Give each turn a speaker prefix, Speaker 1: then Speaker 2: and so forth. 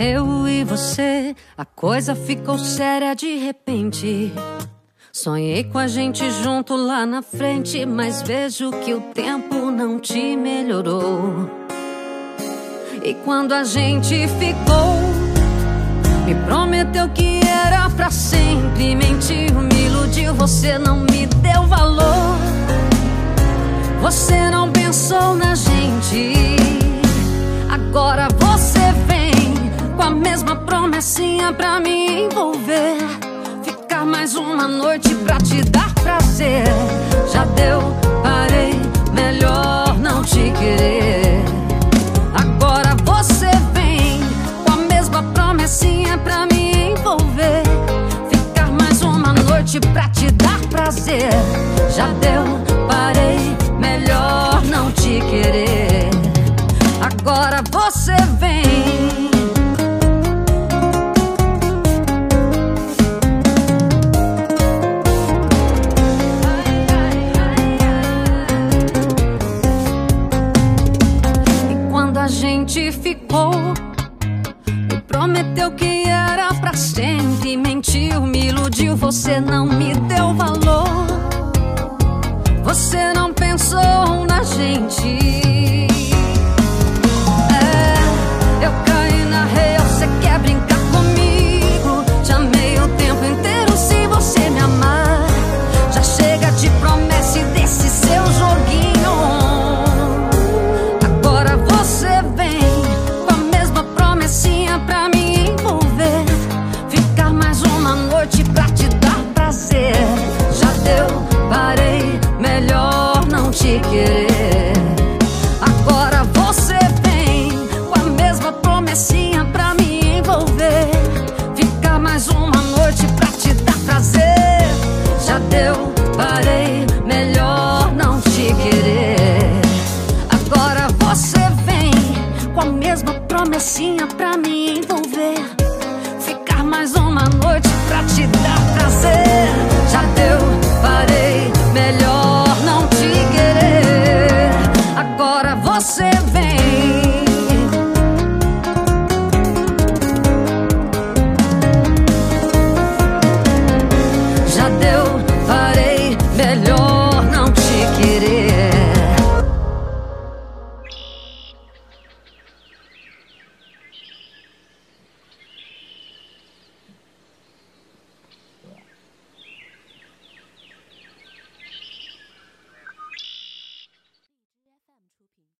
Speaker 1: eu e você, a coisa ficou séria de repente. Sonhei com a gente junto lá na frente, mas vejo que o tempo não te melhorou. E quando a gente ficou, me prometeu que era pra sempre. Mentiu, me iludiu, você não me deu valor. Você não pensou na gente. Agora promessinha pra me envolver. Ficar mais uma noite pra te dar prazer. Já deu, parei, melhor não te querer. Agora você vem com a mesma promessinha pra me envolver. Ficar mais uma noite pra te dar prazer. Já deu, parei, melhor não te querer. Agora você vem. Prometeu que era pra sempre. Mentiu, me iludiu, você não me deu valor. Noite pra te dar prazer. Já deu, parei, melhor não te querer. Agora você vem com a mesma promessinha pra me envolver. Ficar mais uma noite pra te dar prazer.